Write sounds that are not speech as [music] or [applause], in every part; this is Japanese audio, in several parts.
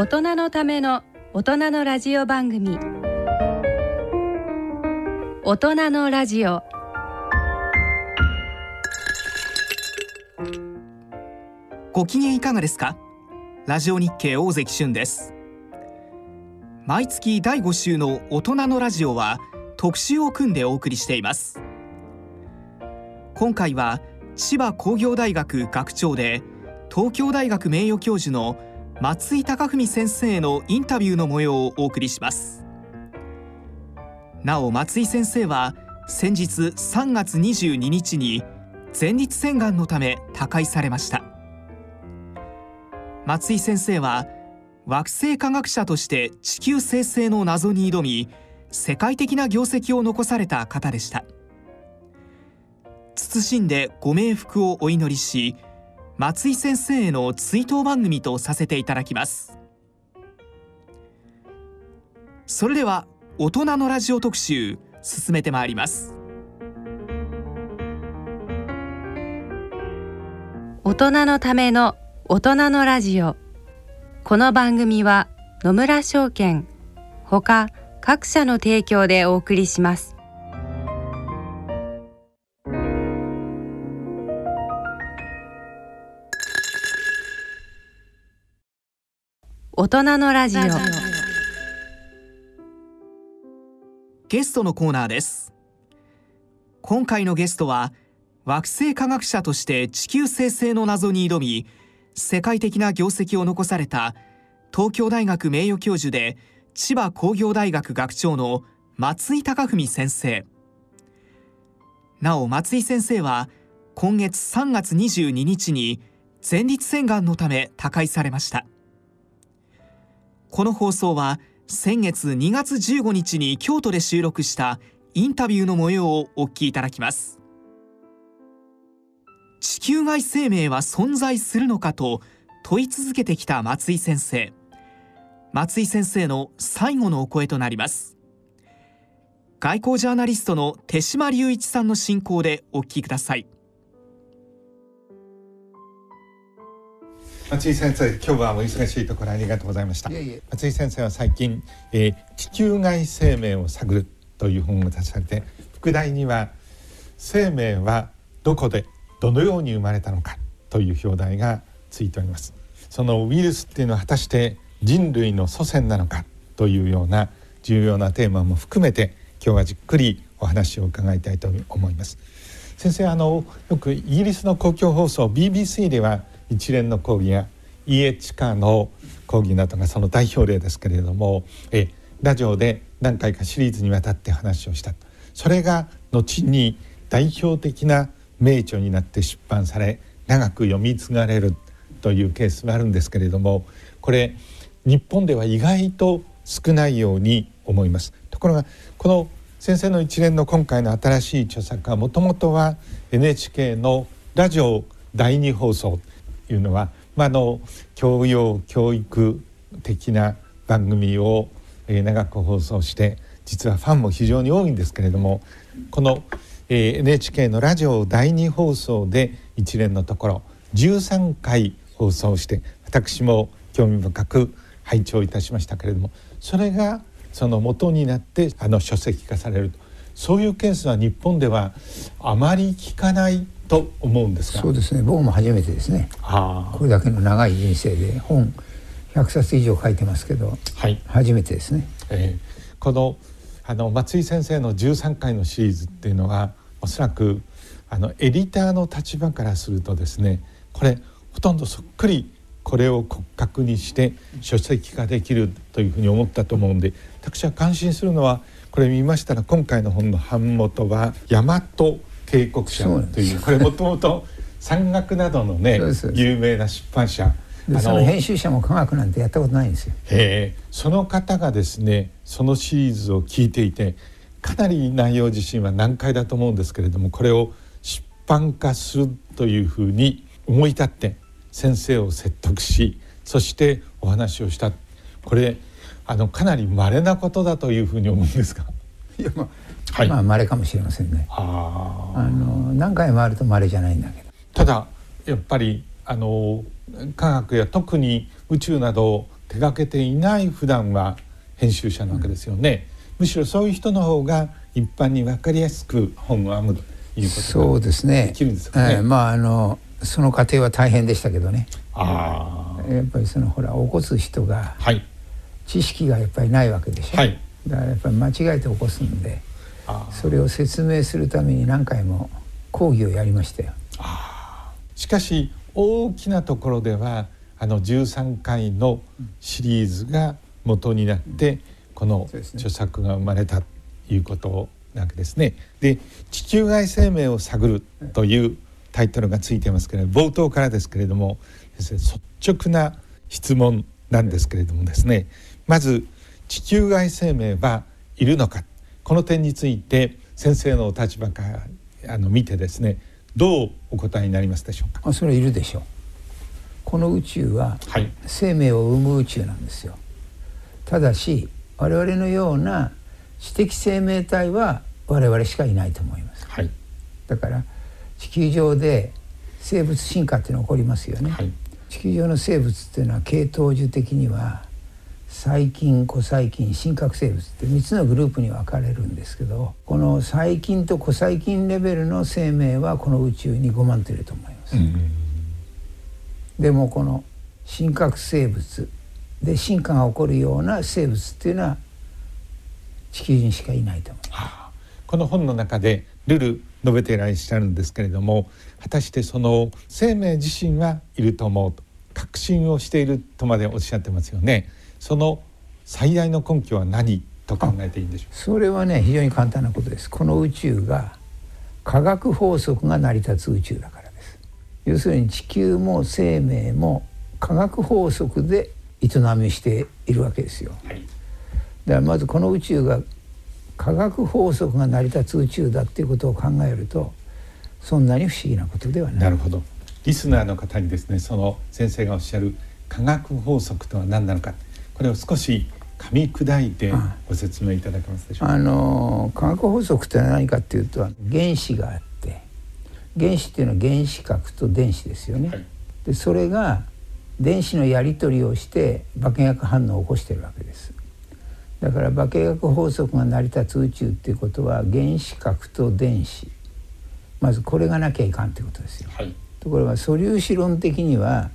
大人のための大人のラジオ番組。大人のラジオ。ご機嫌いかがですか？ラジオ日経大関俊です。毎月第5週の大人のラジオは特集を組んでお送りしています。今回は千葉工業大学学長で東京大学名誉教授の松井貴文先生のインタビューの模様をお送りします。なお松井先生は先日3月22日に前立腺がんのため他界されました。松井先生は惑星科学者として地球生成の謎に挑み世界的な業績を残された方でした。謹んでご冥福をお祈りし松井先生への追悼番組とさせていただきます。それでは大人のラジオ特集進めてまいります。大人のための大人のラジオ。この番組は野村証券ほか各社の提供でお送りします。大人のラジオ。ゲストのコーナーです。今回のゲストは惑星科学者として地球生成の謎に挑み世界的な業績を残された東京大学名誉教授で千葉工業大学学長の松井貴文先生。なお松井先生は今月3月22日に前立腺がんのため他界されました。この放送は先月2月15日に京都で収録したインタビューの模様をお聞きいただきます。地球外生命は存在するのかと問い続けてきた松井先生。松井先生の最後のお声となります。外交ジャーナリストの手島隆一さんの進行でお聞きください。松井先生今日はお忙しいところありがとうございました。松井先生は最近、えー地球外生命を探るという本を出されて副題には生命はどこでどのように生まれたのかという表題がついております。そのウイルスっていうのは果たして人類の祖先なのかというような重要なテーマも含めて今日はじっくりお話を伺いたいと思います。先生あのよくイギリスの公共放送 BBC では一連の講義や EH カーの講義などがその代表例ですけれどもえラジオで何回かシリーズにわたって話をした。それが後に代表的な名著になって出版され長く読み継がれるというケースがあるんですけれどもこれ日本では意外と少ないように思います。ところがこの先生の一連の今回の新しい著作はもともとは NHK のラジオ第二放送。いうのは、まあ、の教養教育的な番組を、え長く放送して実はファンも非常に多いんですけれどもこの、え NHK のラジオ第二放送で一連のところ13回放送して私も興味深く拝聴いたしましたけれどもそれがその元になってあの書籍化されると。そういうケースは日本ではあまり聞かないと思うんですが。そうですね。僕も初めてですね。あこれだけの長い人生で本100冊以上書いてますけどあはい。初めてですね。えーこのあの松井先生の13回のシリーズっていうのはおそらくあのエディターの立場からするとですねこれほとんどそっくりこれを骨格にして書籍化できるというふうに思ったと思うんで私は感心するのはこれ見ましたら今回の本の版元は大和警告者というこれもともと山岳などのね有名な出版社。でその編集者も科学なんてやったことないんですよ。え。ーその方がですねそのシリーズを聞いていてかなり内容自身は難解だと思うんですけれどもこれを出版化するというふうに思い立って先生を説得しそしてお話をした。これあのかなり稀なことだというふうに思うんですが。いやまあ、はい。まあ稀かもしれませんね。ああの何回もあると稀じゃないんだけど。ただやっぱりあの科学や特に宇宙など手がけていない普段は編集者なわけですよね、むしろそういう人の方が一般に分かりやすく本を編むということそうですね。できるんですかね。えーまああのその過程は大変でしたけどね。ああやっぱりそのほら起こす人がはい。知識がやっぱりないわけでしょ、はい。だからやっぱり間違えて起こすんでそれを説明するために何回も講義をやりましたよ。しかし大きなところではあの13回のシリーズが元になってこの著作が生まれたということなわけですね。で「地球外生命を探る」というタイトルがついてますけれど冒頭からですけれども率直な質問なんですけれどもですねまず地球外生命はいるのかこの点について先生のお立場からあの見てですねどうお答えになりますでしょうか？あそれはいるでしょう。この宇宙ははい。生命を生む宇宙なんですよ。ただし我々のような知的生命体は我々しかいないと思います。はい。だから地球上で生物進化っていうのが起こりますよね、はい。地球上の生物っていうのは系統樹的には細菌古細菌真核生物って3つのグループに分かれるんですけどこの細菌と古細菌レベルの生命はこの宇宙に5万といると思います、でもこの真核生物で進化が起こるような生物っていうのは地球にしかいないと思います。この本の中でルル述べていらっしゃるんですけれども果たしてその生命自身はいると思うと確信をしているとまでおっしゃってますよねその最大の根拠は何と考えていいんでしょう？それはね非常に簡単なことです。この宇宙が化学法則が成り立つ宇宙だからです。要するに地球も生命も化学法則で営みしているわけですよ。か、はい、だからまずこの宇宙が化学法則が成り立つ宇宙だっていうことを考えるとそんなに不思議なことではない。なるほど。リスナーの方にですねその先生がおっしゃる化学法則とは何なのかこれを少し噛み砕いてご説明いただけますでしょうか、あの化学法則って何かっていうと原子があって原子っていうのは原子核と電子ですよね。はいでそれが電子のやり取りをして化学反応を起こしてるわけです。だから化学法則が成り立つ宇宙っていうことは原子核と電子まずこれがなきゃいかんってことですよ。はいところが素粒子論的には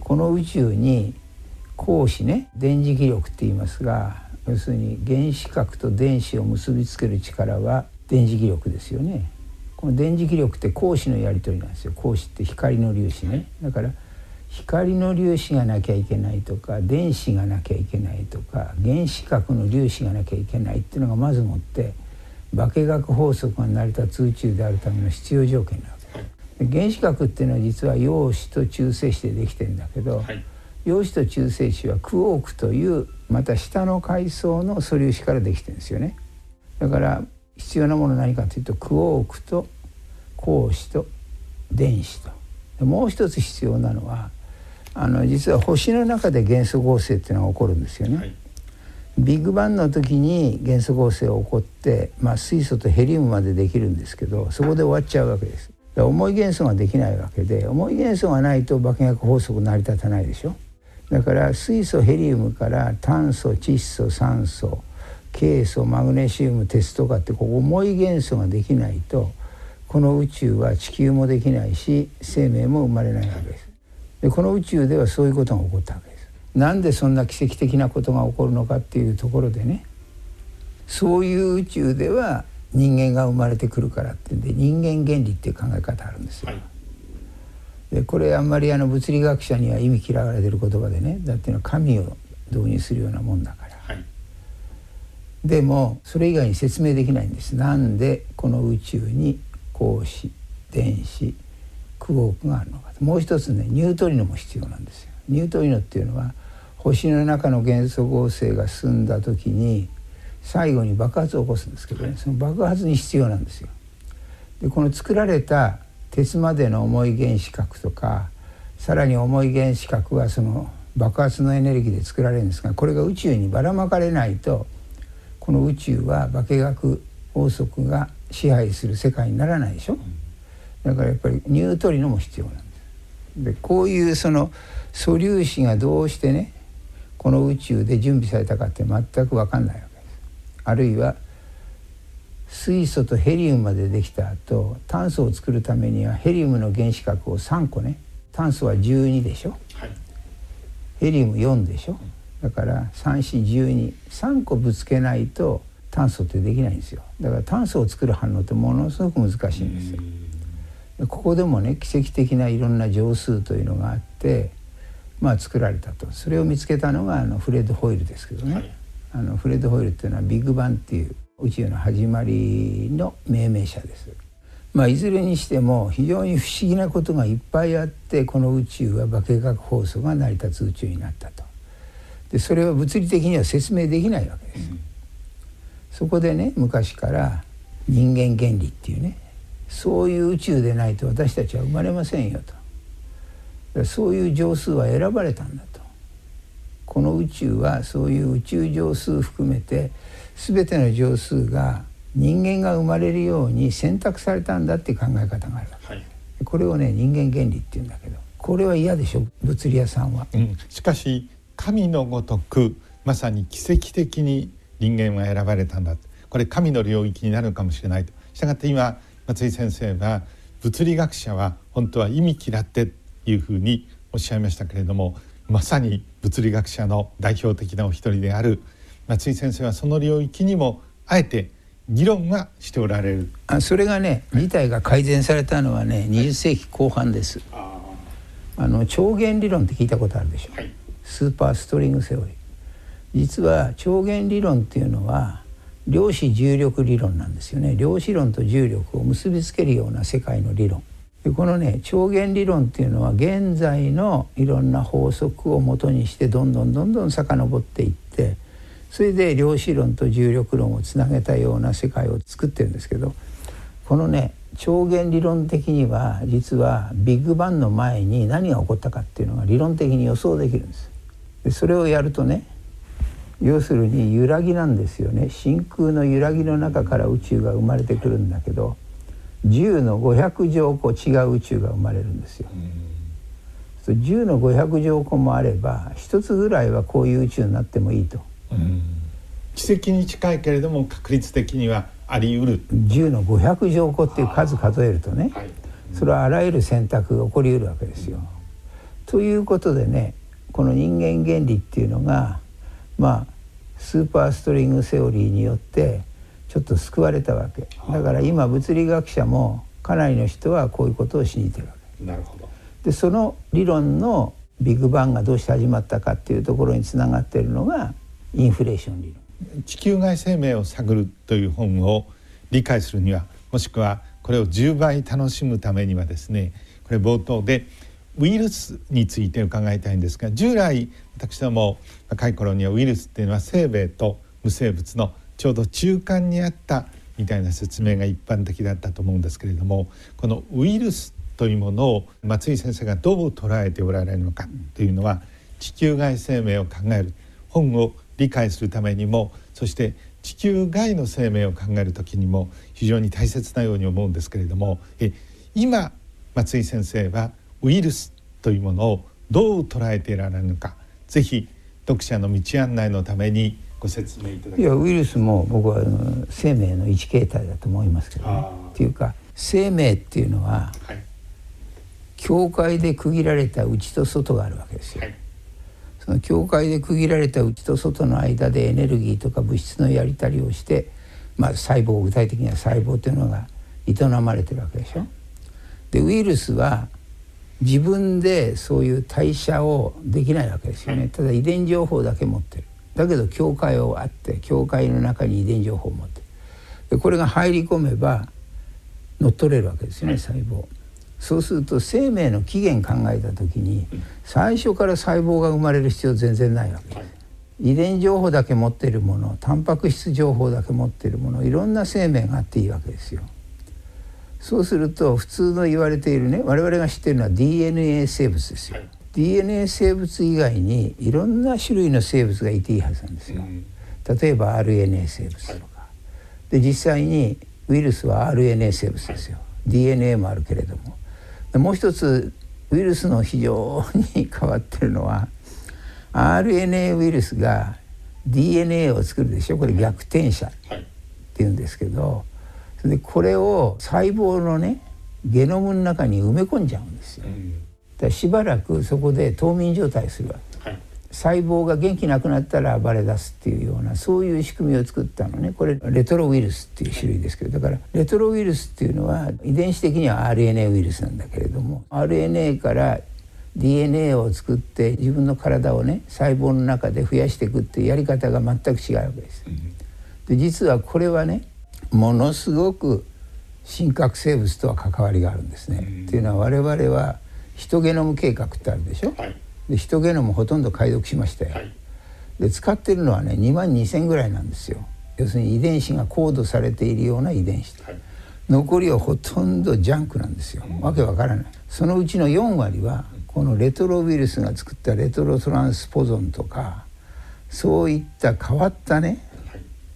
この宇宙に光子ね電磁気力って言いますが要するに原子核と電子を結びつける力は電磁気力ですよね。この電磁気力って光子のやり取りなんですよ光子って光の粒子ねだから光の粒子がなきゃいけないとか電子がなきゃいけないとか原子核の粒子がなきゃいけないっていうのがまずもって化学法則が成り立つ宇宙であるための必要条件なわけです。原子核っていうのは実は陽子と中性子でできてるんだけど、はい陽子と中性子はクォークというまた下の階層の素粒子からできてるんですよね。だから必要なものは何かというとクォークと光子と電子とでもう一つ必要なのはあの実は星の中で元素合成っていうのが起こるんですよね。はいビッグバンの時に元素合成が起こって、まあ、水素とヘリウムまでできるんですけどそこで終わっちゃうわけです。重い元素ができないわけで重い元素がないと化学法則成り立たないでしょ。だから水素ヘリウムから炭素窒素酸素ケイ素マグネシウム鉄とかってこう重い元素ができないとこの宇宙は地球もできないし生命も生まれないわけです。でこの宇宙ではそういうことが起こったわけです。なんでそんな奇跡的なことが起こるのかっていうところでねそういう宇宙では人間が生まれてくるからってんで人間原理っていう考え方あるんですよ。はいでこれあんまりあの物理学者には意味嫌われてる言葉でねだっていうのは神を導入するようなもんだから。はい。でもそれ以外に説明できないんです。なんでこの宇宙に光子電子クォークがあるのかもう一つねニュートリノも必要なんですよ。ニュートリノっていうのは星の中の元素合成が進んだ時に最後に爆発を起こすんですけどね。その爆発に必要なんですよ。でこの作られた鉄までの重い原子核とかさらに重い原子核はその爆発のエネルギーで作られるんですがこれが宇宙にばらまかれないとこの宇宙は化学法則が支配する世界にならないでしょだからやっぱりニュートリノも必要なんですでこういうその素粒子がどうしてねこの宇宙で準備されたかって全く分かんないわけです。あるいは水素とヘリウムまでできた後炭素を作るためにはヘリウムの原子核を3個ね。炭素は12でしょ、はい、ヘリウム4でしょ。だから3412個ぶつけないと炭素ってできないんですよ。だから炭素を作る反応ってものすごく難しいんですよ。ここでもね奇跡的ないろんな乗数というのがあってまあ作られたと。それを見つけたのがあのフレッド・ホイルですけどね、はい、あのフレッド・ホイルっていうのはビッグバンっていう宇宙の始まりの命名者です。まあ、いずれにしても非常に不思議なことがいっぱいあってこの宇宙は化学放送が成り立つ宇宙になったと。でそれは物理的には説明できないわけです、うん、そこでね昔から人間原理っていうねそういう宇宙でないと私たちは生まれませんよと。そういう上数は選ばれたんだと。この宇宙はそういう宇宙上数含めて全ての上数が人間が生まれるように選択されたんだっていう考え方があるわけ、はい、これをね人間原理っていうんだけどこれは嫌でしょ物理屋さんは、うん、しかし神のごとくまさに奇跡的に人間は選ばれたんだこれ神の領域になるかもしれないと。したがって今松井先生は物理学者は本当は意味嫌っていうふうにおっしゃいましたけれどもまさに物理学者の代表的なお一人である松井先生はその領域にもあえて議論はしておられる。あそれがね事態が改善されたのはね20世紀後半です。あの超弦理論って聞いたことあるでしょ、はい、スーパーストリングセオリー。実は超弦理論っていうのは量子重力理論なんですよね。量子論と重力を結びつけるような世界の理論。でこのね超弦理論っていうのは現在のいろんな法則をもとにしてどんどんどんどん遡っていってそれで量子論と重力論をつなげたような世界を作ってるんですけどこのね超弦理論的には実はビッグバンの前に何が起こったかっていうのが理論的に予想できるんです。でそれをやるとね要するに揺らぎなんですよね真空の揺らぎの中から宇宙が生まれてくるんだけど10の500乗個違う宇宙が生まれるんですよ。10の500乗個もあれば一つぐらいはこういう宇宙になってもいいと。奇跡に近いけれども確率的にはあり得る。10の500乗個っていう数数えるとね、はい、それはあらゆる選択が起こりうるわけですよ。ということでねこの人間原理っていうのがまあスーパーストリングセオリーによってちょっと救われたわけ。だから今物理学者もかなりの人はこういうことを信じてるわけ。なるほど。でその理論のビッグバンがどうして始まったかっていうところにつながっているのがインフレーション理論。地球外生命を探るという本を理解するにはもしくはこれを10倍楽しむためにはですねこれ冒頭でウイルスについて伺いたいんですが従来私ども若い頃にはウイルスっていうのは生命と無生物のちょうど中間にあったみたいな説明が一般的だったと思うんですけれどもこのウイルスというものを松井先生がどう捉えておられるのかというのは地球外生命を考える本を理解するためにもそして地球外の生命を考える時にも非常に大切なように思うんですけれどもえ今松井先生はウイルスというものをどう捉えていられるのかぜひ読者の道案内のためにご説明いただきいやウイルスも僕は生命の一形態だと思いますけどね。っていうか生命っていうのは、はい、境界で区切られた内と外があるわけですよ。はいその境界で区切られた内と外の間でエネルギーとか物質のやり取りをして、まあ、細胞具体的には細胞というのが営まれてるわけでしょ。でウイルスは自分でそういう代謝をできないわけですよね。ただ遺伝情報だけ持ってる。だけど境界をあって境界の中に遺伝情報を持ってる。でこれが入り込めば乗っ取れるわけですよね細胞。そうすると生命の起源考えた時に最初から細胞が生まれる必要全然ないわけです。遺伝情報だけ持っているものタンパク質情報だけ持っているものいろんな生命があっていいわけですよ。そうすると普通の言われているね我々が知っているのは DNA 生物ですよ。はい、DNA 生物以外にいろんな種類の生物がいていいはずなんですよ。例えば RNA 生物とか。で実際にウイルスは RNA 生物ですよ。DNA もあるけれども。もう一つウイルスの非常に変わってるのは RNA ウイルスが DNA を作るでしょ？これ逆転写っていうんですけど、でこれを細胞のねゲノムの中に埋め込んじゃうんですよ。だしばらくそこで冬眠状態するわけ、はい、細胞が元気なくなったら暴れ出すっていうようなそういう仕組みを作ったのねこれレトロウイルスっていう種類ですけどだからレトロウイルスっていうのは遺伝子的には RNA ウイルスなんだけれども RNA から DNA を作って自分の体をね細胞の中で増やしていくっていうやり方が全く違うわけです。で実はこれはねものすごく真核生物とは関わりがあるんですね。っていうのは我々はヒトゲノム計画ってあるでしょ、はい、でヒトゲノムほとんど解読しましたよ、はい、で使ってるのはね2万2,000ぐらいなんですよ。要するに遺伝子がコードされているような遺伝子、はい、残りはほとんどジャンクなんですよ、うん、わけわからない。そのうちの4割はこのレトロウイルスが作ったレトロトランスポゾンとかそういった変わったね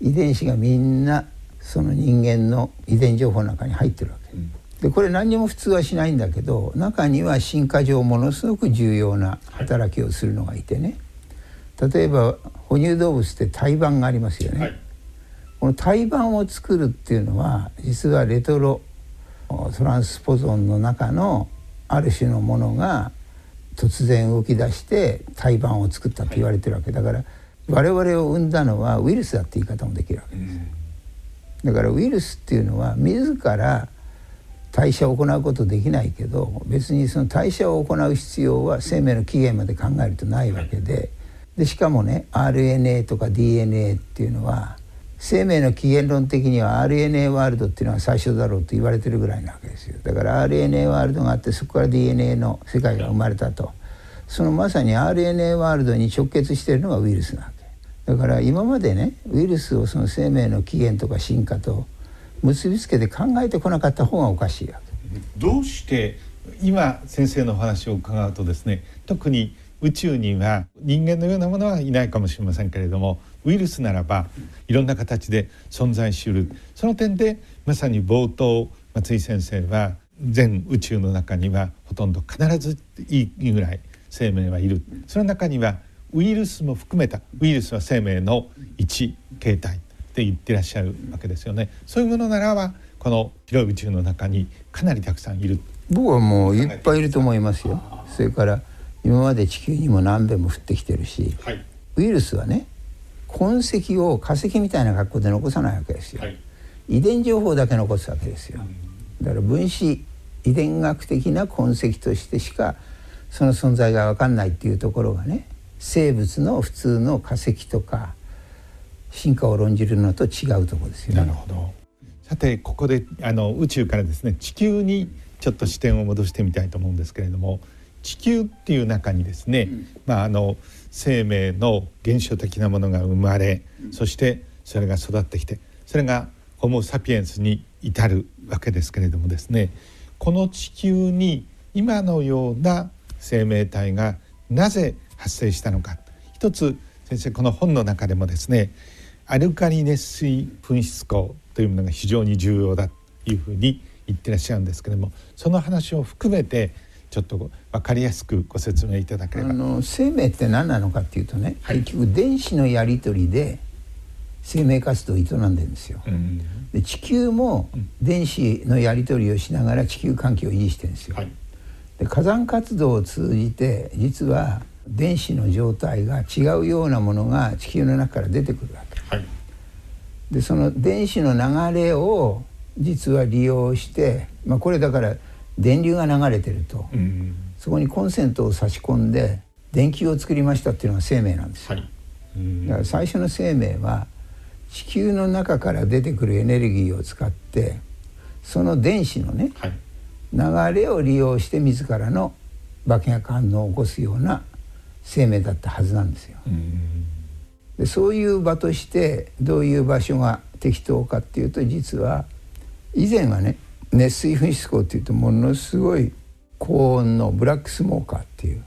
遺伝子がみんなその人間の遺伝情報の中に入ってるわけ、うんでこれ何にも普通はしないんだけど中には進化上ものすごく重要な働きをするのがいてね。例えば哺乳動物って胎盤がありますよね、はい、この胎盤を作るっていうのは実はレトロトランスポゾンの中のある種のものが突然動き出して胎盤を作ったと言われてるわけ。だから我々を生んだのはウイルスだって言い方もできるわけです。だからウイルスっていうのは自ら代謝を行うことできないけど別にその代謝を行う必要は生命の起源まで考えるとないわけで。でしかもね RNA とか DNA っていうのは生命の起源論的には RNA ワールドっていうのは最初だろうと言われてるぐらいなわけですよ。だから RNA ワールドがあってそこから DNA の世界が生まれたと。そのまさに RNA ワールドに直結してるのがウイルスなわけ。だから今までねウイルスをその生命の起源とか進化と結びつけて考えてこなかった方がおかしいわけ。どうして今先生のお話を伺うとですね特に宇宙には人間のようなものはいないかもしれませんけれどもウイルスならばいろんな形で存在しうる。その点でまさに冒頭松井先生は全宇宙の中にはほとんど必ずいいぐらい生命はいる。その中にはウイルスも含めたウイルスは生命の一形態。って言ってらっしゃるわけですよね。そういうものならばこの広い宇宙の中にかなりたくさんいる。僕はもういっぱいいると思いますよ。それから今まで地球にも何べんも降ってきてるし、はい、ウイルスはね痕跡を化石みたいな格好で残さないわけですよ、はい、遺伝情報だけ残すわけですよ。だから分子遺伝学的な痕跡としてしかその存在が分かんないっていうところがね生物の普通の化石とか進化を論じるのと違うところですよね。なるほど。さてここであの宇宙からですね地球にちょっと視点を戻してみたいと思うんですけれども地球っていう中にですね、うん、まああの生命の原初的なものが生まれ、うん、そしてそれが育ってきてそれがホモ・サピエンスに至るわけですけれどもですねこの地球に今のような生命体がなぜ発生したのか。一つ先生この本の中でもですねアルカリ熱水噴出口というものが非常に重要だというふうに言ってらっしゃるんですけれどもその話を含めてちょっと分かりやすくご説明いただければ。あの生命って何なのかっていうとね、はい、結局電子のやり取りで生命活動を営んでるんですよ、うん、で地球も電子のやり取りをしながら地球環境を維持してるんですよ、はい、で火山活動を通じて実は電子の状態が違うようなものが地球の中から出てくるわけ。はい、でその電子の流れを実は利用して、まあ、これだから電流が流れてると、うん、そこにコンセントを差し込んで電球を作りましたっていうのが生命なんですよ、はい。うん、だから最初の生命は地球の中から出てくるエネルギーを使ってその電子のね、はい、流れを利用して自らの爆薬反応を起こすような生命だったはずなんですよ。うんでそういう場としてどういう場所が適当かっていうと実は以前はね熱水噴出口っていうとものすごい高温のブラックスモーカーっていう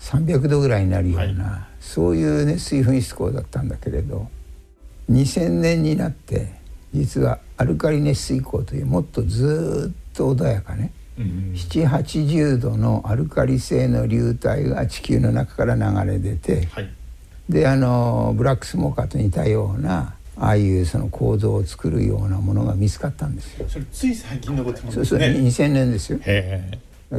300度ぐらいになるような、はい、そういう熱水噴出口だったんだけれど2000年になって実はアルカリ熱水口というもっとずっと穏やかね780度のアルカリ性の流体が地球の中から流れ出て、はい、であのブラックスモーカーと似たようなああいうその構造を作るようなものが見つかったんですよ。それつい最近のことなんですね。そうそう2000年ですよ。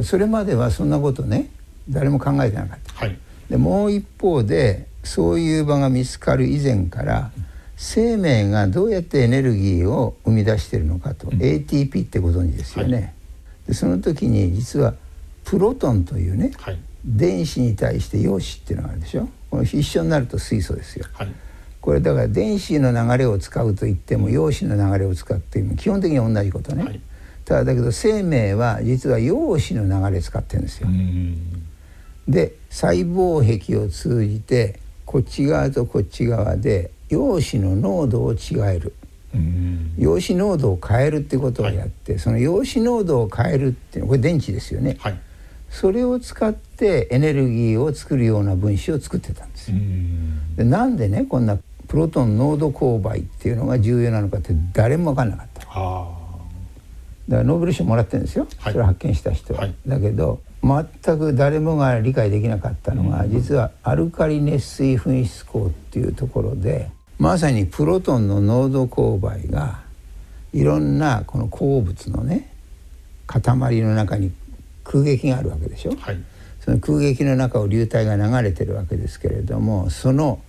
それまではそんなことね誰も考えてなかった。はい、でもう一方でそういう場が見つかる以前から生命がどうやってエネルギーを生み出しているのかと、うん、ATP ってご存知ですよね。はい、でその時に実はプロトンというね、はい、電子に対して陽子っていうのがあるでしょこの一緒になると水素ですよ。はい、これだから電子の流れを使うといっても陽子の流れを使っても基本的に同じことね。ただだけど生命は実は陽子の流れ使ってるんですよ。で細胞壁を通じてこっち側とこっち側で陽子の濃度を違える。陽子濃度を変えるってことをやって、はい、その陽子濃度を変えるっていうのはこれ電池ですよね、はい、それを使ってエネルギーを作るような分子を作ってたんですよ。でなんでねこんなプロトン濃度勾配っていうのが重要なのかって誰も分かんなかった。だからノーベル賞もらってるんですよ、はい、それを発見した人は。だけど全く誰もが理解できなかったのが、実はアルカリ熱水噴出孔っていうところでまさにプロトンの濃度勾配がいろんなこの鉱物のね塊の中に空撃があるわけでしょ、はい、その空撃の中を流体が流れてるわけですけれどもその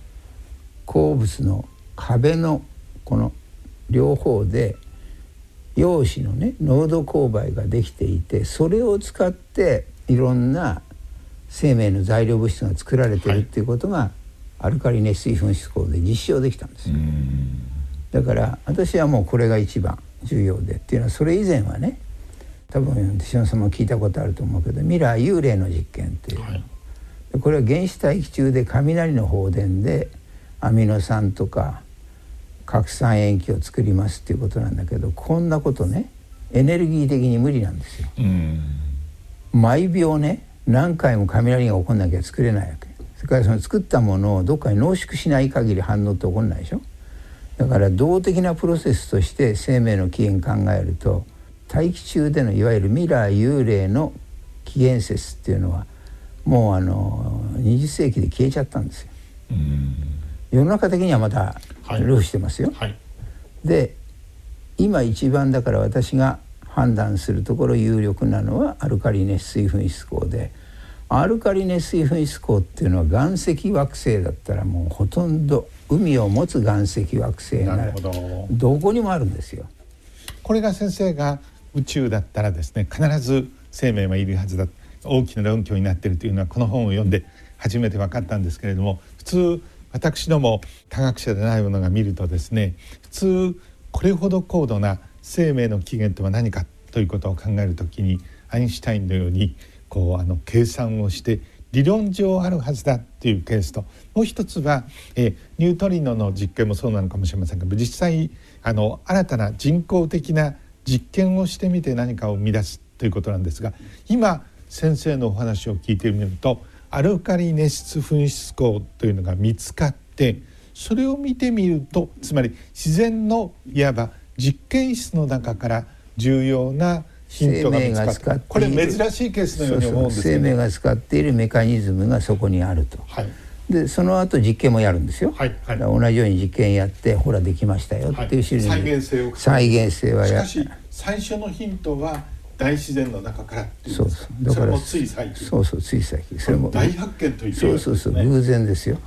鉱物の壁のこの両方で陽子のね濃度勾配ができていてそれを使っていろんな生命の材料物質が作られてるっていうことが、はいアルカリ熱水噴出孔で実証できたんですよ。だから私はもうこれが一番重要でっていうのはそれ以前はね多分手嶋さんも聞いたことあると思うけどミラー幽霊の実験っていう、はい、これは原子大気中で雷の放電でアミノ酸とか核酸塩基を作りますっていうことなんだけどこんなことねエネルギー的に無理なんですよ。毎秒ね何回も雷が起こんなきゃ作れないわけ。それからその作ったものをどっかに濃縮しない限り反応って起こらないでしょだから動的なプロセスとして生命の起源考えると大気中でのいわゆるミラー幽霊の起源説っていうのはもうあの20世紀で消えちゃったんですよ。世の中的にはまたルフしてますよ。はいはい、で今一番だから私が判断するところ有力なのはアルカリ熱水噴出孔で。アルカリ熱水噴出孔っていうのは岩石惑星だったらもうほとんど海を持つ岩石惑星ならどこにもあるんですよ。これが先生が宇宙だったらですね必ず生命はいるはずだ。大きな論拠になっているというのはこの本を読んで初めて分かったんですけれども普通私ども科学者でないものが見るとですね普通これほど高度な生命の起源とは何かということを考えるときにアインシュタインのようにこうあの計算をして理論上あるはずだっていうケースと。もう一つは、えニュートリノの実験もそうなのかもしれませんが実際あの新たな人工的な実験をしてみて何かを生み出すということなんですが今先生のお話を聞いてみるとアルカリ熱質噴出孔というのが見つかってそれを見てみるとつまり自然のいわば実験室の中から重要な生命が使ってこれ珍しいケースのように思うんです生命が使っているメカニズムがそこにあると、はい、でその後実験もやるんですよ、はいはい、同じように実験やってほらできましたよっていう種類、はい、再現性を。再現性はやしかし最初のヒントは大自然の中からっていう。そうそう。だからつい最近。そうそうつい最近。それも大発見と言って、ね、そうそうそう。偶然ですよ。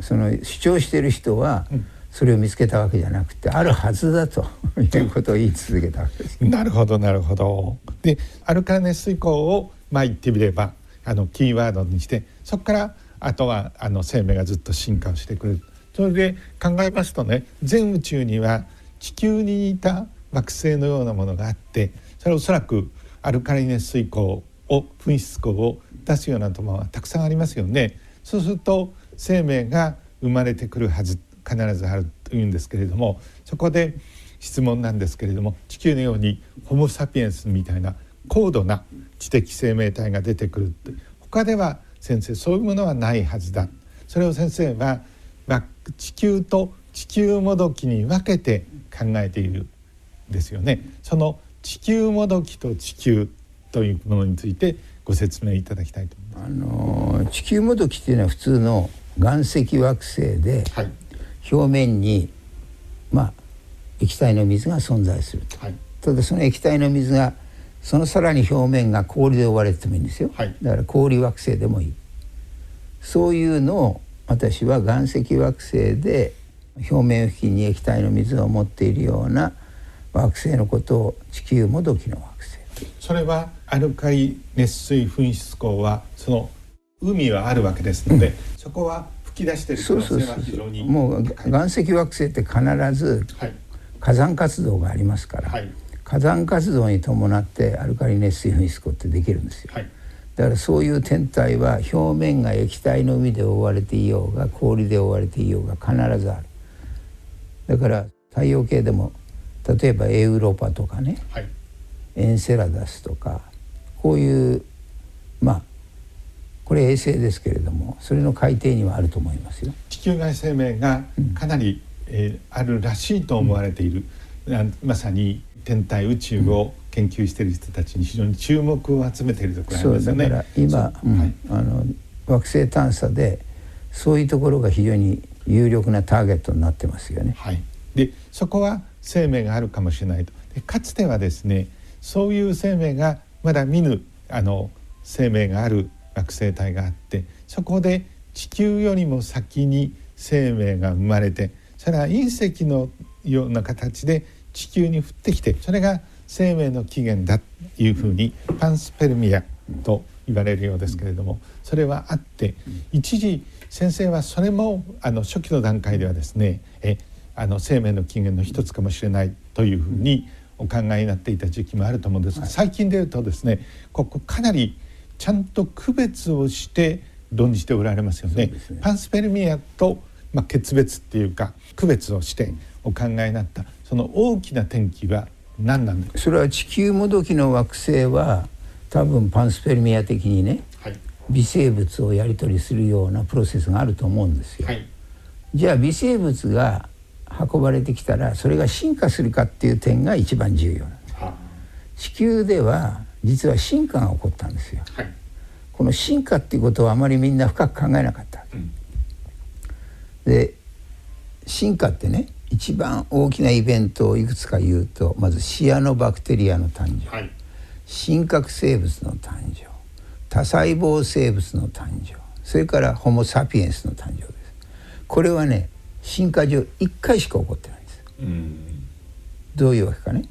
その主張している人は、うん。それを見つけたわけじゃなくてあるはずだということを言い続けたわけです。なるほどなるほど。でアルカラ熱水孔をまあ言ってみればあのキーワードにしてそこからあとはあの生命がずっと進化をしてくる。それで考えますとね全宇宙には地球に似た惑星のようなものがあってそれはおそらくアルカリ熱水孔を噴出孔を出すようなところはたくさんありますよね。そうすると生命が生まれてくるはず必ずあるというんですけれどもそこで質問なんですけれども地球のようにホモ・サピエンスみたいな高度な知的生命体が出てくるって他では先生そういうものはないはずだそれを先生は地球と地球もどきに分けて考えているんですよね。その地球もどきと地球というものについてご説明いただきたいと思います。あの地球もどきっていうのは普通の岩石惑星で、はい、表面にまあ液体の水が存在すると、はい、ただその液体の水がそのさらに表面が氷で覆われてもいいんですよ、はい、だから氷惑星でもいい。そういうのを私は岩石惑星で表面付近に液体の水を持っているような惑星のことを地球もどきの惑星。それはアルカリ熱水噴出口はその海はあるわけですので、うん、そこは吹き出している可能性は非常にもう岩石惑星って必ず火山活動がありますから、はい、火山活動に伴ってアルカリ熱水噴出口ってできるんですよ、はい、だからそういう天体は表面が液体の海で覆われていようが氷で覆われていようが必ずある。だから太陽系でも例えばエウロパとかね、はい、エンセラダスとかこういうまあこれ衛星ですけれどもそれの海底にはあると思いますよ。地球外生命がかなり、うん、えー、あるらしいと思われている、うん、まさに天体宇宙を研究している人たちに非常に注目を集めているところありますよね。だから今、うん、はい、あの惑星探査でそういうところが非常に有力なターゲットになってますよね。はい、でそこは生命があるかもしれないとでかつてはですねそういう生命がまだ見ぬあの生命がある惑星帯があってそこで地球よりも先に生命が生まれてそれは隕石のような形で地球に降ってきてそれが生命の起源だというふうにパンスペルミアと言われるようですけれどもそれはあって一時先生はそれもあの初期の段階ではですねえあの生命の起源の一つかもしれないというふうにお考えになっていた時期もあると思うんですが最近でいうとですねここかなりちゃんと区別をして論じておられますよね。ね。パンスペルミアと、まあ、決別っていうか区別をしてお考えになったその大きな転機は何なんでそれは地球もどきの惑星は多分パンスペルミア的にね、はい、微生物をやり取りするようなプロセスがあると思うんですよ。はい、じゃあ微生物が運ばれてきたらそれが進化するかっていう点が一番重要な地球では実は進化が起こったんですよ、はい、この進化っていうことはあまりみんな深く考えなかった、うん、で進化ってね一番大きなイベントをいくつか言うとまずシアノバクテリアの誕生、はい、真核生物の誕生。多細胞生物の誕生。それからホモ・サピエンスの誕生です。これはね進化上1回しか起こってないんです。どういうわけかね。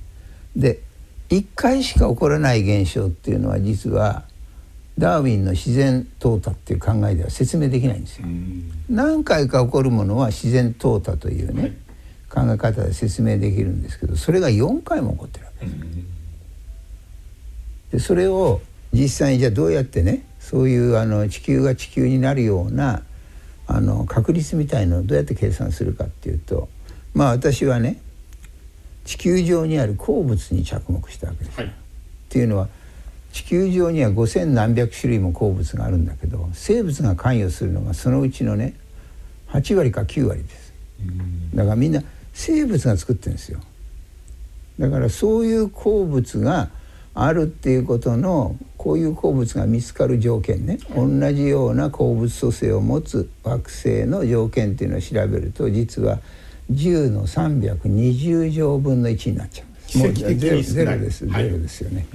で1回しか起こらない現象っていうのは実はダーウィンの自然淘汰っていう考えでは説明できないんですよ。何回か起こるものは自然淘汰というね、はい、考え方で説明できるんですけどそれが4回も起こってるわけです。でそれを実際にじゃあどうやってねそういうあの地球が地球になるようなあの確率みたいのをどうやって計算するかっていうとまあ私はね地球上にある鉱物に着目したわけです。はい、っていうのは地球上には5,000何百種類も鉱物があるんだけど生物が関与するのがそのうちのね8割か9割です。だからみんな生物が作ってるんですよ。だからそういう鉱物があるっていうことのこういう鉱物が見つかる条件ね同じような鉱物組成を持つ惑星の条件っていうのを調べると実は10の320乗分の1になっちゃうんです。もうゼロゼロです、ゼロですよね。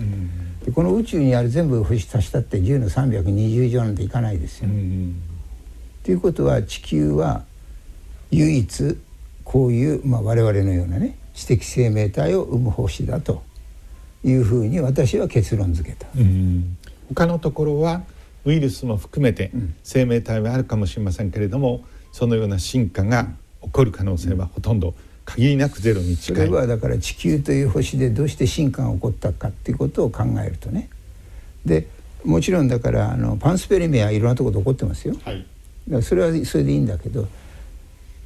でこの宇宙にある全部星足したって10の320乗なんていかないですよ。ということは地球は唯一こういう、まあ、我々のようなね知的生命体を生む星だというふうに私は結論付けた。他のところはウイルスも含めて生命体はあるかもしれませんけれども、そのような進化が起こる可能性はほとんど限りなくゼロに近い。それはだから地球という星でどうして進化が起こったかっていうことを考えるとね。でもちろんだからあのパンスペリメはいろんなところで起こってますよ。はい、だからそれはそれでいいんだけど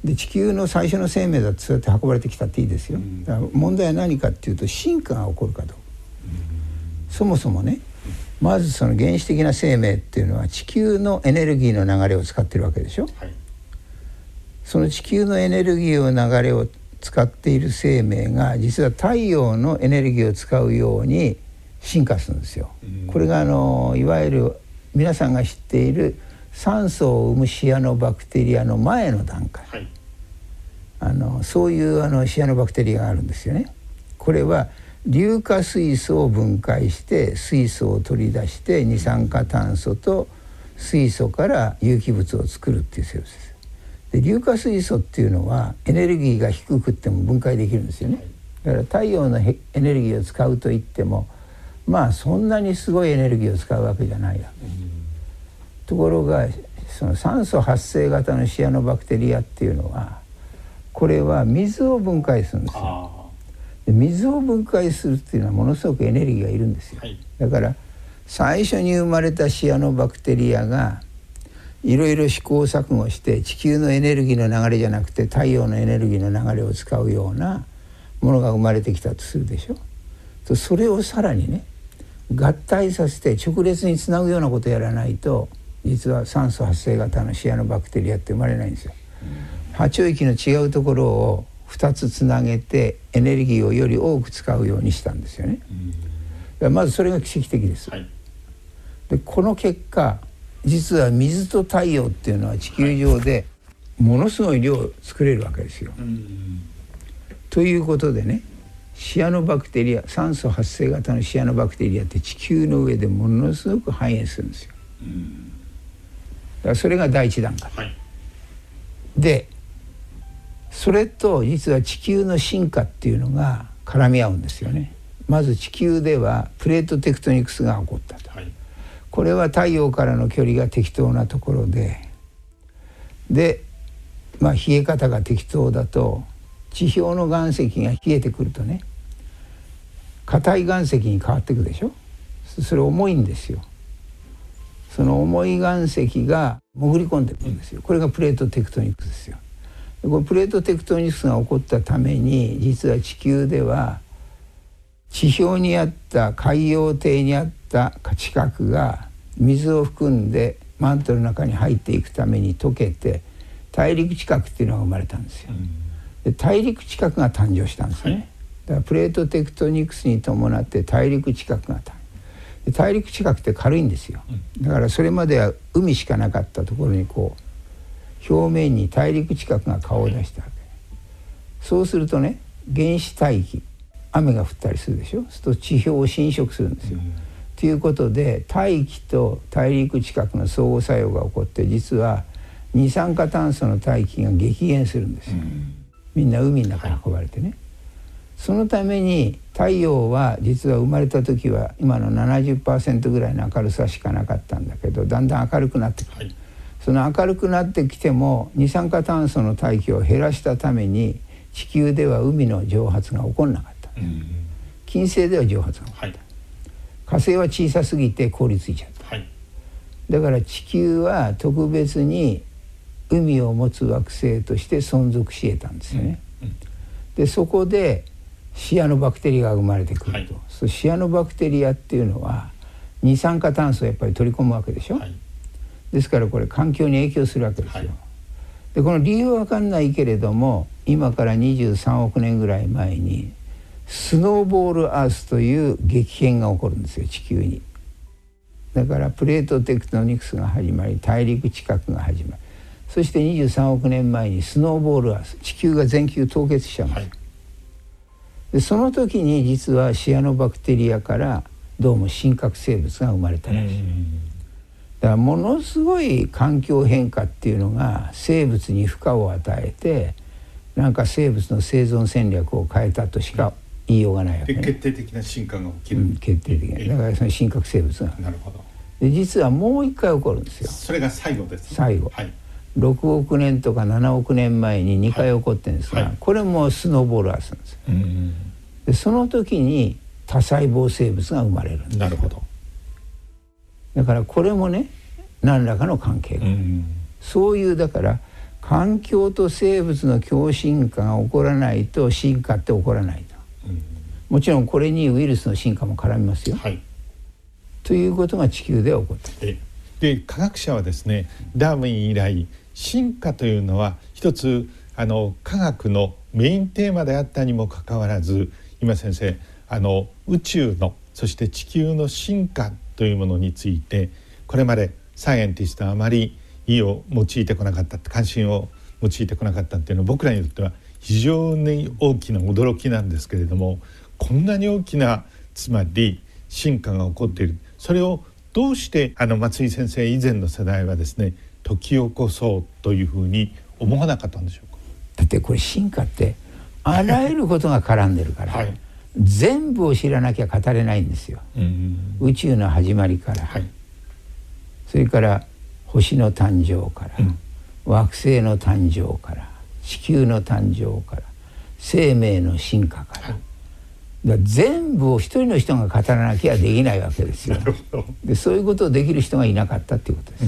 で地球の最初の生命だってそうやって運ばれてきたっていいですよ。だから問題は何かっていうと進化が起こるかどうか。そもそもねまずその原始的な生命っていうのは地球のエネルギーの流れを使ってるわけでしょ、はい、その地球のエネルギーを流れを使っている生命が実は太陽のエネルギーを使うように進化するんですよ。これがあのいわゆる皆さんが知っている酸素を生むシアノバクテリアの前の段階、はい、あのそういうあのシアノバクテリアがあるんですよね。これは硫化水素を分解して水素を取り出して二酸化炭素と水素から有機物を作るっていうセルです。で硫化水素っていうのはエネルギーが低くっても分解できるんですよね。だから太陽のエネルギーを使うといってもまあそんなにすごいエネルギーを使うわけじゃないわけ。ところがその酸素発生型のシアノバクテリアっていうのはこれは水を分解するんですよ。で水を分解するっていうのはものすごくエネルギーがいるんですよ。はい、だから最初に生まれたシアノバクテリアがいろいろ試行錯誤して地球のエネルギーの流れじゃなくて太陽のエネルギーの流れを使うようなものが生まれてきたとするでしょ。とそれをさらにね合体させて直列につなぐようなことをやらないと実は酸素発生型のシアノバクテリアって生まれないんですよ。波長域の違うところを2つつなげてエネルギーをより多く使うようにしたんですよね。まずそれが奇跡的です。はい、でこの結果実は水と太陽っていうのは地球上でものすごい量作れるわけですよ。ということでねシアノバクテリア酸素発生型のシアノバクテリアって地球の上でものすごく繁栄するんですよ。からそれが第一段階、はい、でそれと実は地球の進化っていうのが絡み合うんですよね。まず地球ではプレートテクトニクスが起こったと、はい、これは太陽からの距離が適当なところで。でまあ冷え方が適当だと地表の岩石が冷えてくるとね硬い岩石に変わっていくでしょ。それ重いんですよその重い岩石が潜り込んでくるんですよ。これがプレートテクトニクスですよ。このプレートテクトニクスが起こったために実は地球では地表にあった海洋底にあった地殻が水を含んでマントルの中に入っていくために溶けて大陸地殻っていうのが生まれたんですよ。で大陸地殻が誕生したんですね。だからプレートテクトニクスに伴って大陸地殻が誕生大陸近くって軽いんですよだからそれまでは海しかなかったところにこう表面に大陸近くが顔を出したわけそうするとね原始大気雨が降ったりするでしょ？すると地表を侵食するんですよ。ということで大気と大陸近くの相互作用が起こって実は二酸化炭素の大気が激減するんですよ。みんな海の中に運ばれてね。そのために太陽は実は生まれた時は今の70%ぐらいの明るさしかなかったんだけどだんだん明るくなってくる、はい、その明るくなってきても二酸化炭素の大気を減らしたために地球では海の蒸発が起こらなかった、うん、金星では蒸発が起こった、はい、火星は小さすぎて凍りついちゃった、はい、だから地球は特別に海を持つ惑星として存続し得たんですよね。うんうん、でそこでシアノバクテリアが生まれてくると、はい、そシアノバクテリアっていうのは二酸化炭素をやっぱり取り込むわけでしょ、はい、ですからこれ環境に影響するわけですよ。はい、でこの理由は分かんないけれども今から23億年ぐらい前にスノーボールアースという激変が起こるんですよ地球に。だからプレートテクトニクスが始まり大陸地殻が始まりそして23億年前にスノーボールアース地球が全球凍結しちゃうんです。でその時に実はシアノバクテリアからどうも真核生物が生まれたらしい。だからものすごい環境変化っていうのが生物に負荷を与えてなんか生物の生存戦略を変えたとしか言いようがないわけ、ね、決定的な進化が起きる、うん、決定的な。だからその真核生物が。なるほど。で実はもう一回起こるんですよ。それが最後です、ね、最後、はい、6億年とか7億年前に2回起こってるんですが、はい。はい、これもスノーボールアースなんですよ、うんでその時に多細胞生物が生まれるんです。なるほど。だからこれもね何らかの関係が。ある、そういうだから環境と生物の共進化が起こらないと進化って起こらないと、もちろんこれにウイルスの進化も絡みますよ、はい、ということが地球で起こったで科学者はですねダーウィン以来進化というのは一つあの科学のメインテーマであったにもかかわらず今先生あの宇宙のそして地球の進化というものについてこれまでサイエンティストはあまり意を用いてこなかった関心を用いてこなかったっていうのは僕らにとっては非常に大きな驚きなんですけれどもこんなに大きなつまり進化が起こっている。それをどうしてあの松井先生以前の世代はですね解き起こそうというふうに思わなかったんでしょうか？だってこれ進化ってあらゆることが絡んでるから、はい、全部を知らなきゃ語れないんですよ。宇宙の始まりから、はい、それから星の誕生から、うん、惑星の誕生から地球の誕生から生命の進化から。はい。だ全部を一人の人が語らなきゃできないわけですよ。でそういうことをできる人がいなかったっていうことです。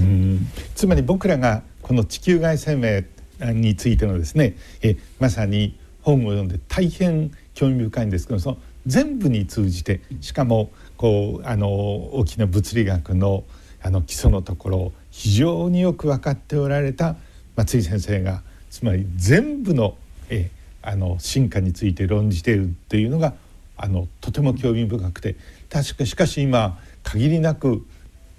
つまり僕らがこの地球外生命についてのですねえまさに本を読んで大変興味深いんですけどその全部に通じてしかもこうあの大きな物理学のあの基礎のところを非常によく分かっておられた松井先生がつまり全部のえあの進化について論じているっていうのがあのとても興味深くて確かしかし今限りなく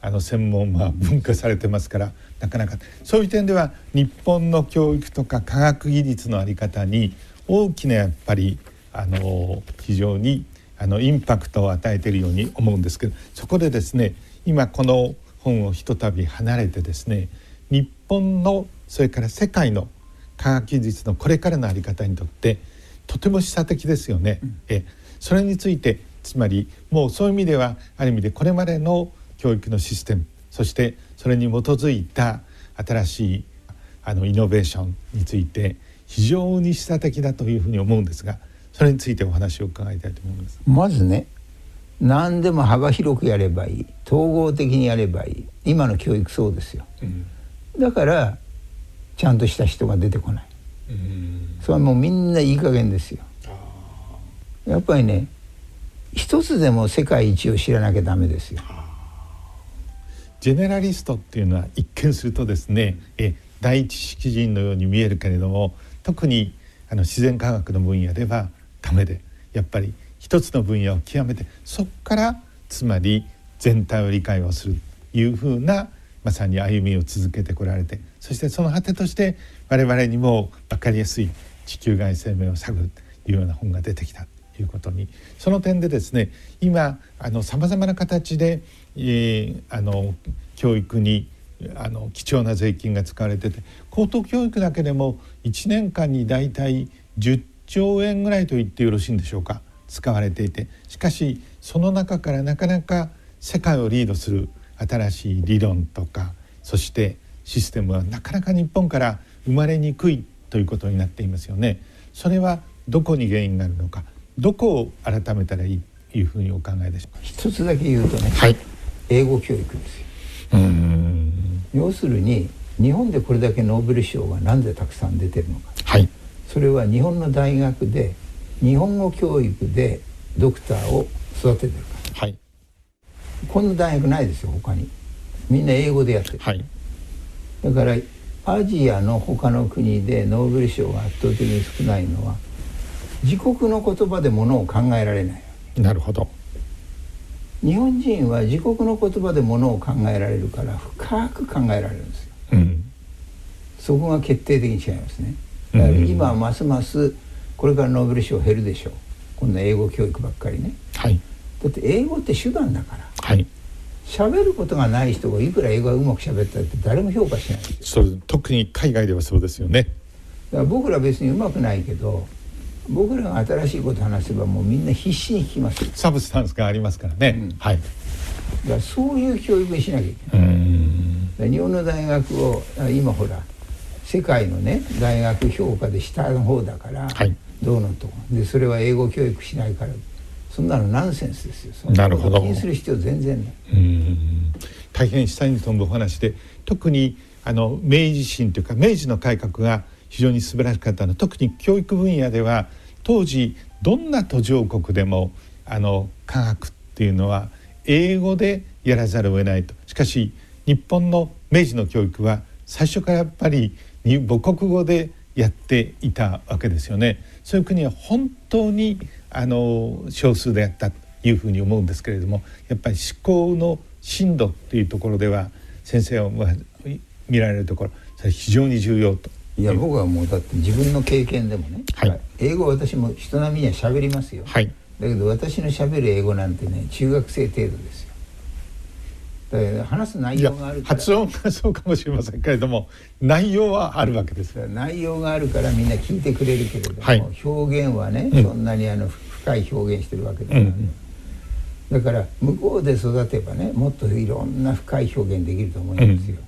あの専門は分化されてますからなかなか。そういう点では日本の教育とか科学技術の在り方に大きなやっぱりあの非常にあのインパクトを与えているように思うんですけどそこでですね今この本をひとたび離れてですね日本のそれから世界の科学技術のこれからの在り方にとってとても示唆的ですよね。うん、えそれについてつまりもうそういう意味ではある意味でこれまでの教育のシステムそしてそれに基づいた新しいあのイノベーションについて非常に示唆的だというふうに思うんですがそれについてお話を伺いたいと思います。まずね何でも幅広くやればいい統合的にやればいい今の教育そうですよ、うん、だからちゃんとした人が出てこない、うん、それはもうみんないい加減ですよやっぱりね一つでも世界一を知らなきゃダメですよ。ジェネラリストっていうのは一見するとですねえ第一識人のように見えるけれども特にあの自然科学の分野ではダメでやっぱり一つの分野を極めてそこからつまり全体を理解をするというふうなまさに歩みを続けてこられてそしてその果てとして我々にも分かりやすい地球外生命を探るというような本が出てきたいうことに。その点でですね今さまざまな形で、えー、あの教育にあの貴重な税金が使われてて高等教育だけでも1年間に大体10兆円ぐらいと言ってよろしいんでしょうか使われていて。しかしその中からなかなか世界をリードする新しい理論とかそしてシステムはなかなか日本から生まれにくいということになっていますよね。それはどこに原因があるのか。どこを改めたらいいというふうにお考えでしょうか？一つだけ言うとね、はい、英語教育ですよ。要するに日本でこれだけノーベル賞がなんでたくさん出てるのか、はい、それは日本の大学で日本語教育でドクターを育ててるか。ら、はい、こんな大学ないですよ他に。みんな英語でやってる、はい、だからアジアの他の国でノーベル賞が圧倒的に少ないのは自国の言葉でものを考えられない。なるほど。日本人は自国の言葉でものを考えられるから深く考えられるんですよ、うん、そこが決定的に違いますね。だから今はますますこれからノーベル賞減るでしょう。今度は英語教育ばっかりね、はい、だって英語って手段だから。はい。喋ることがない人がいくら英語がうまく喋ったって誰も評価しない。それ特に海外ではそうですよね。だから僕ら別にうまくないけど僕らが新しいこと話せばもうみんな必死に聞きますサブスタンスがありますからね、うん、はい。だからそういう教育にしなきゃいけない。日本の大学を今ほら世界のね大学評価で下の方だから、はい、どうのとでそれは英語教育しないから。そんなのナンセンスですよ。なるほど。気にする必要全然ない。大変下に飛ぶお話で特にあの明治維新というか明治の改革が非常に素晴らしかったのは特に教育分野では当時どんな途上国でもあの科学っていうのは英語でやらざるを得ないとしかし日本の明治の教育は最初からやっぱり母国語でやっていたわけですよね。そういう国は本当にあの少数であったというふうに思うんですけれどもやっぱり思考の深度っていうところでは先生は見られるところそれ非常に重要と。いや僕はもうだって自分の経験でもね、はい、英語私も人並みには喋りますよ、はい、だけど私の喋る英語なんてね中学生程度ですよ。だから話す内容があるから。発音がそうかもしれませんけれども内容はあるわけです。内容があるからみんな聞いてくれるけれども、はい、表現はね、うん、そんなにあの深い表現してるわけではない、うん。だから向こうで育てばねもっといろんな深い表現できると思いますよ、うん、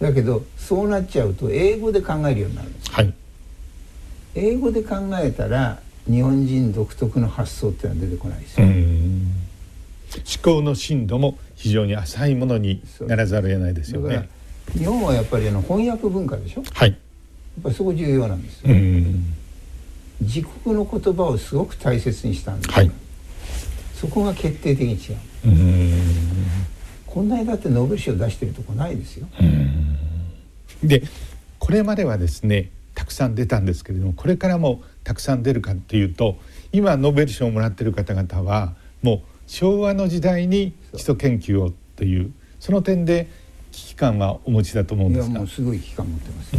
だけどそうなっちゃうと英語で考えるようになるんです、はい、英語で考えたら日本人独特の発想っていうのは出てこないですよ、思考の深度も非常に浅いものにならざるを得ないですよね。日本はやっぱりあの翻訳文化でしょ。はい。やっぱりそこ重要なんですよ。自国の言葉をすごく大切にしたんです、はい。そこが決定的に違うこんなにだってノーベル賞出してるとこないですよ。でこれまではですねたくさん出たんですけれどもこれからもたくさん出るかっていうと今ノーベル賞をもらってる方々はもう昭和の時代に基礎研究をというその点で危機感はお持ちだと思うんですがいやもうすごい危機感持ってます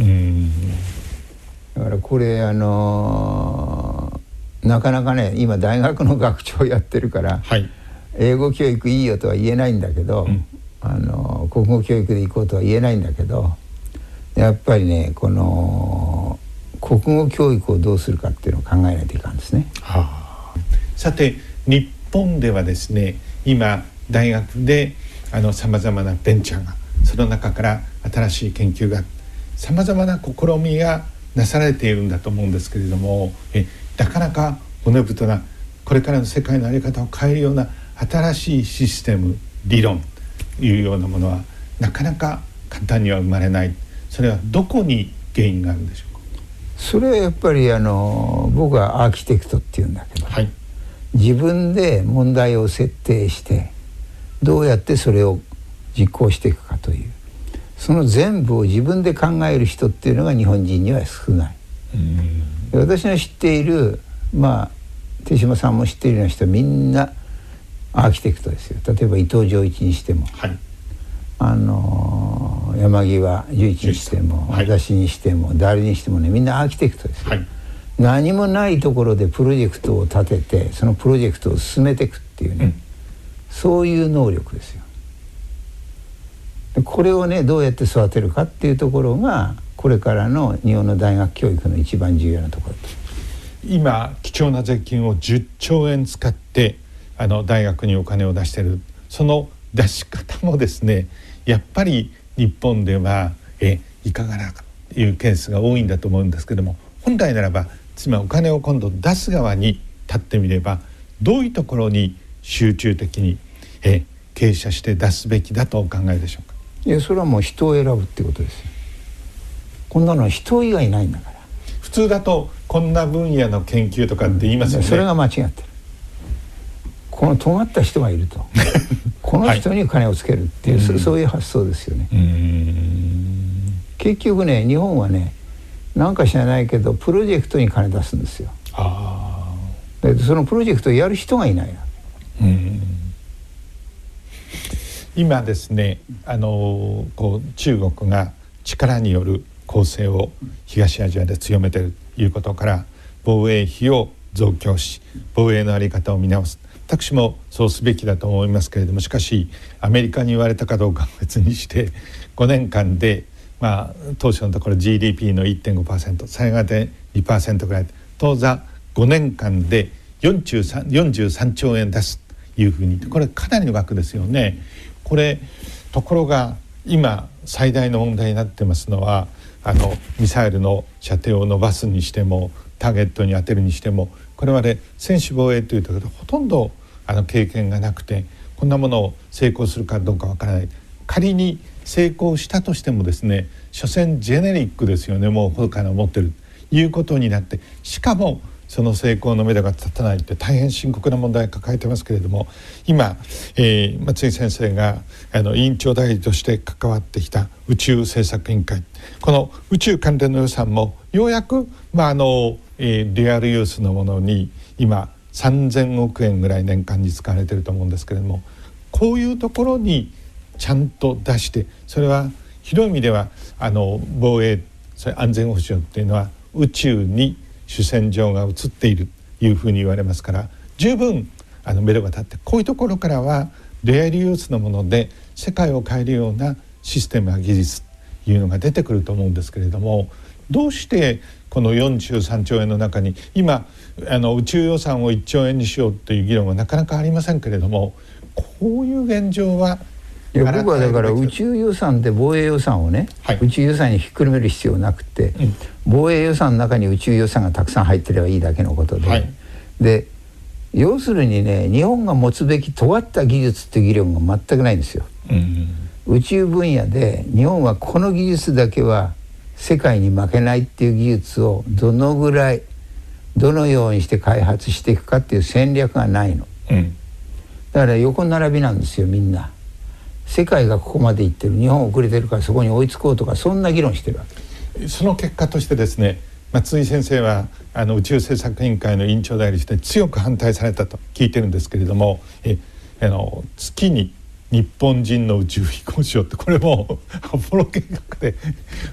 だからこれあのーなかなかね今大学の学長やってるから、はい、英語教育いいよとは言えないんだけど、うん、あの国語教育で行こうとは言えないんだけどやっぱりねこの国語教育をどうするかっていうのを考えないといかんですね。はあ、さて日本ではですね今大学でさまざまなベンチャーがその中から新しい研究がさまざまな試みがなされているんだと思うんですけれどもえなかなか骨太なこれからの世界の在り方を変えるような新しいシステム理論というようなものはなかなか簡単には生まれない。それはどこに原因があるんでしょうか？それはやっぱりあの僕はアーキテクトっていうんだけど、はい、自分で問題を設定してどうやってそれを実行していくかというその全部を自分で考える人っていうのが日本人には少ない。私の知っているまあ手島さんも知っているような人はみんなアーキテクトですよ。例えば伊藤浄一にしても、はい、あの山際十一にしても、はい、私にしても誰にしてもねみんなアーキテクトですよ、はい、何もないところでプロジェクトを立ててそのプロジェクトを進めていくっていうね、うん、そういう能力ですよ。これをねどうやって育てるかっていうところがこれからの日本の大学教育の一番重要なところ。今貴重な税金を10兆円使ってあの大学にお金を出してる。その出し方もですねやっぱり日本ではえいかがなかというケースが多いんだと思うんですけども本来ならばつまりお金を今度出す側に立ってみればどういうところに集中的にえ傾斜して出すべきだとお考えでしょうか？いやそれはもう人を選ぶっていうことですよ。こんなのは人以外ないんだから。普通だとこんな分野の研究とかって言いますよね、それが間違ってるこの尖った人がいると。[laughs] この人に金をつけるっていう、はい、そういう発想ですよね。結局ね日本はねなんか知らないけどプロジェクトに金出すんですよ。あそのプロジェクトをやる人がいない今ですねあのこう中国が力による攻勢を東アジアで強めているということから防衛費を増強し防衛の在り方を見直す私もそうすべきだと思いますけれどもしかしアメリカに言われたかどうかは別にして5年間で、まあ、当初のところ GDP の1.5%最後で2%ぐらい当座5年間で 43, 43兆円出すというふうにこれかなりの額ですよね。これところが今最大の問題になってますのはあのミサイルの射程を伸ばすにしてもターゲットに当てるにしてもこれまで専守防衛というところでほとんどあの経験がなくてこんなものを成功するかどうかわからない。仮に成功したとしてもですね所詮ジェネリックですよねもう他の持ってる。ということになってしかもその成功の目処が立たないって大変深刻な問題を抱えてますけれども今、えー、松井先生があの委員長代理として関わってきた宇宙政策委員会。この宇宙関連の予算もようやく、まああのえー、リアルユースのものに今3,000億円ぐらい年間に使われてると思うんですけれどもこういうところにちゃんと出してそれは広い意味ではあの防衛それ安全保障っていうのは宇宙に主戦場が移っているというふうに言われますから十分あの目処が立ってこういうところからはレアリユースのもので世界を変えるようなシステムや技術というのが出てくると思うんですけれどもどうしてこの43兆円の中に今あの宇宙予算を1兆円にしようという議論はなかなかありませんけれどもこういう現状は僕はだから宇宙予算で防衛予算をね、はい、宇宙予算にひっくるめる必要なくて、うん、防衛予算の中に宇宙予算がたくさん入ってればいいだけのことで、はい、で要するにね日本が持つべき尖った技術っていう議論が全くないんですよ。うん、宇宙分野で日本はこの技術だけは世界に負けないっていう技術をどのぐらいどのようにして開発していくかっていう戦略がないの、うん、だから横並びなんですよみんな。世界がここまで行ってる。日本遅れてるからそこに追いつこうとかそんな議論してるわけ。その結果としてですね松井先生はあの宇宙政策委員会の委員長代理して強く反対されたと聞いてるんですけれどもえあの月に日本人の宇宙飛行士をってこれも [laughs] アポロ計画で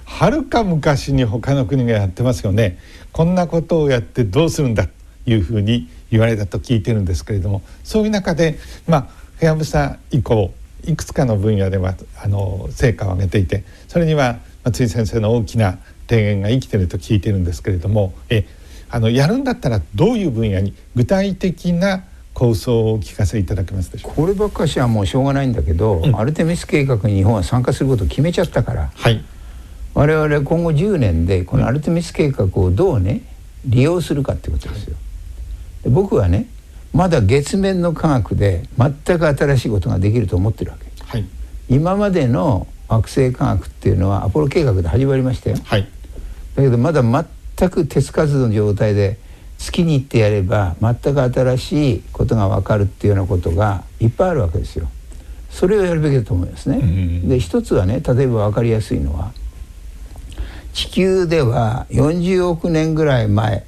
はるか昔に他の国がやってますよね。こんなことをやってどうするんだというふうに言われたと聞いてるんですけれどもそういう中でまあはやぶさ以降いくつかの分野ではあの成果を上げていてそれには松井先生の大きな提言が生きてると聞いてるんですけれどもえあのやるんだったらどういう分野に具体的な構想をお聞かせいただけますでしょうこればっかしはもうしょうがないんだけど、うん、アルテミス計画に日本は参加することを決めちゃったから、はい、我々今後10年でこのアルテミス計画をどうね利用するかってことですよ。僕はねまだ月面の科学で全く新しいことができると思ってるわけ、はい、今までの惑星科学っていうのはアポロ計画で始まりましたよ、はい、だけどまだ全く鉄活動の状態で月に行ってやれば全く新しいことが分かるっていうようなことがいっぱいあるわけですよ。それをやるべきだと思いますね。で一つはね例えば分かりやすいのは地球では40億年ぐらい前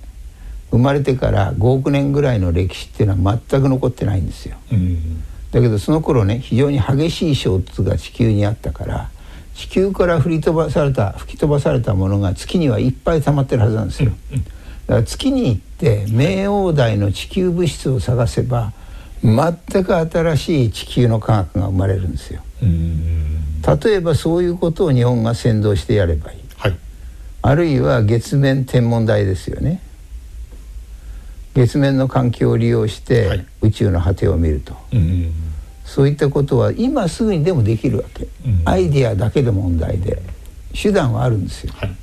生まれてから5億年ぐらいの歴史っていうのは全く残ってないんですよ。だけどその頃ね非常に激しい衝突が地球にあったから地球から振り飛ばされた吹き飛ばされたものが月にはいっぱい溜まってるはずなんですよ。だから月に行って冥王台の地球物質を探せば全く新しい地球の科学が生まれるんですよ。例えばそういうことを日本が先導してやればいい。はい、あるいは月面天文台ですよね。月面の環境を利用して宇宙の果てを見ると、そういったことは今すぐにでもできるわけ、アイディアだけで問題で。手段はあるんですよ。はい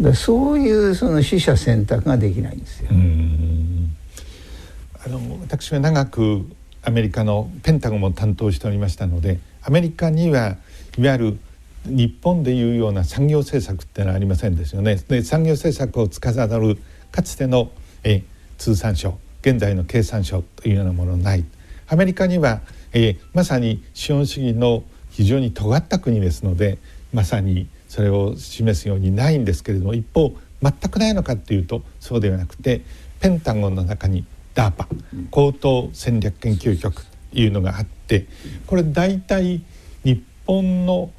だそういうその取捨選択ができないんですよ。あの私は長くアメリカのペンタゴンも担当しておりましたのでアメリカにはいわゆる日本でいうような産業政策ってのはありませんですよね。で産業政策を司るかつてのえ通産省現在の経産省というようなものないアメリカには、えまさに資本主義の非常に尖った国ですのでまさにそれを示すようにないんですけれども一方全くないのかっていうとそうではなくてペンタゴンの中に DARPA 高等戦略研究局というのがあってこれ大体日本の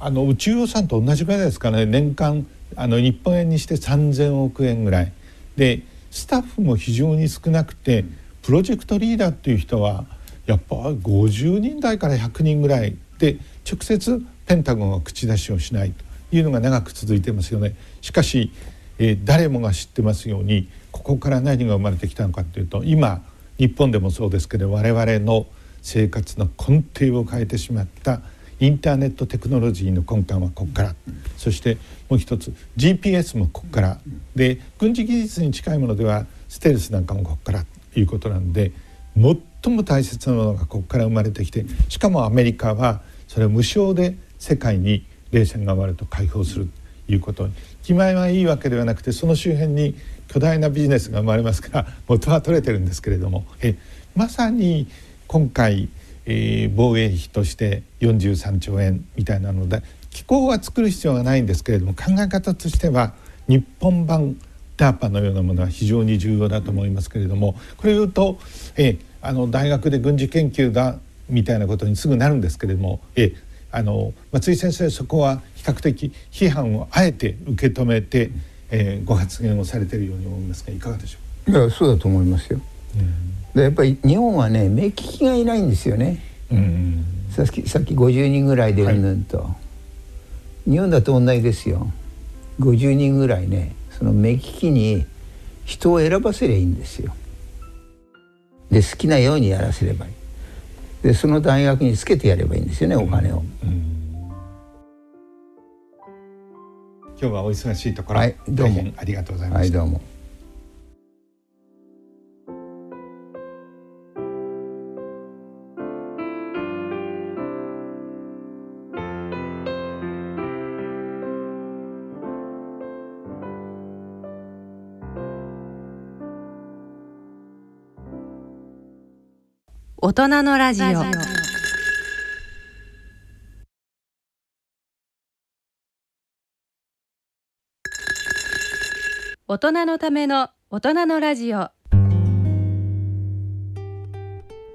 あの宇宙予算と同じぐらいですかね。年間あの日本円にして3,000億円ぐらい。でスタッフも非常に少なくてプロジェクトリーダーっていう人はやっぱ50人台から100人ぐらい。で直接ペンタゴンは口出しをしないというのが長く続いてますよね。しかし、えー、誰もが知ってますようにここから何が生まれてきたのかというと今日本でもそうですけど我々の生活の根底を変えてしまったインターネットテクノロジーの根幹はここから。そしてもう一つ GPS もここから。で軍事技術に近いものではステルスなんかもここから。ということなんで最も大切なものがここから生まれてきてしかもアメリカはそれを無償で世界に冷戦が終わると解放するということに気前はいいわけではなくてその周辺に巨大なビジネスが生まれますから元は取れてるんですけれども。えまさに今回、えー、防衛費として43兆円みたいなので機構は作る必要がないんですけれども考え方としては日本版 DARPA のようなものは非常に重要だと思いますけれどもこれを言うと、えあの大学で軍事研究だみたいなことにすぐなるんですけれども、えあの松井先生そこは比較的批判をあえて受け止めて、えー、ご発言をされているように思いますがいかがでしょう？いやそうだと思いますよ。でやっぱり日本はね目利きがいないんですよね。うんさっきさっき50人ぐらいでうんぬんと、はい、日本だと同じですよ。50人ぐらいねその目利きに人を選ばせりゃいいんですよ。で好きなようにやらせればいい。でその大学につけてやればいいんですよねお金を。今日はお忙しいところ、はい、どうもありがとうございました。はい、どうも。大人のラジオ。大人のための大人のラジオ。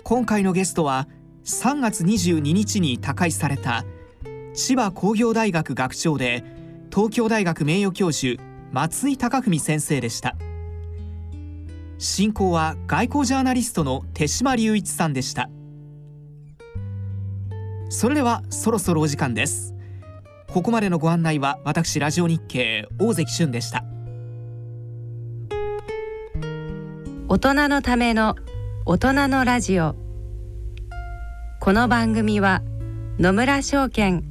今回のゲストは3月22日に他界された千葉工業大学学長で東京大学名誉教授松井孝文先生でした。進行は外交ジャーナリストの手島隆一さんでした。それではそろそろお時間です。ここまでのご案内は私ラジオ日経大関俊でした。大人のための大人のラジオ。この番組は野村証券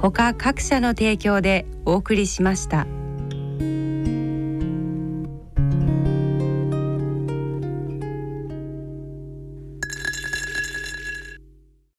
ほか各社の提供でお送りしました。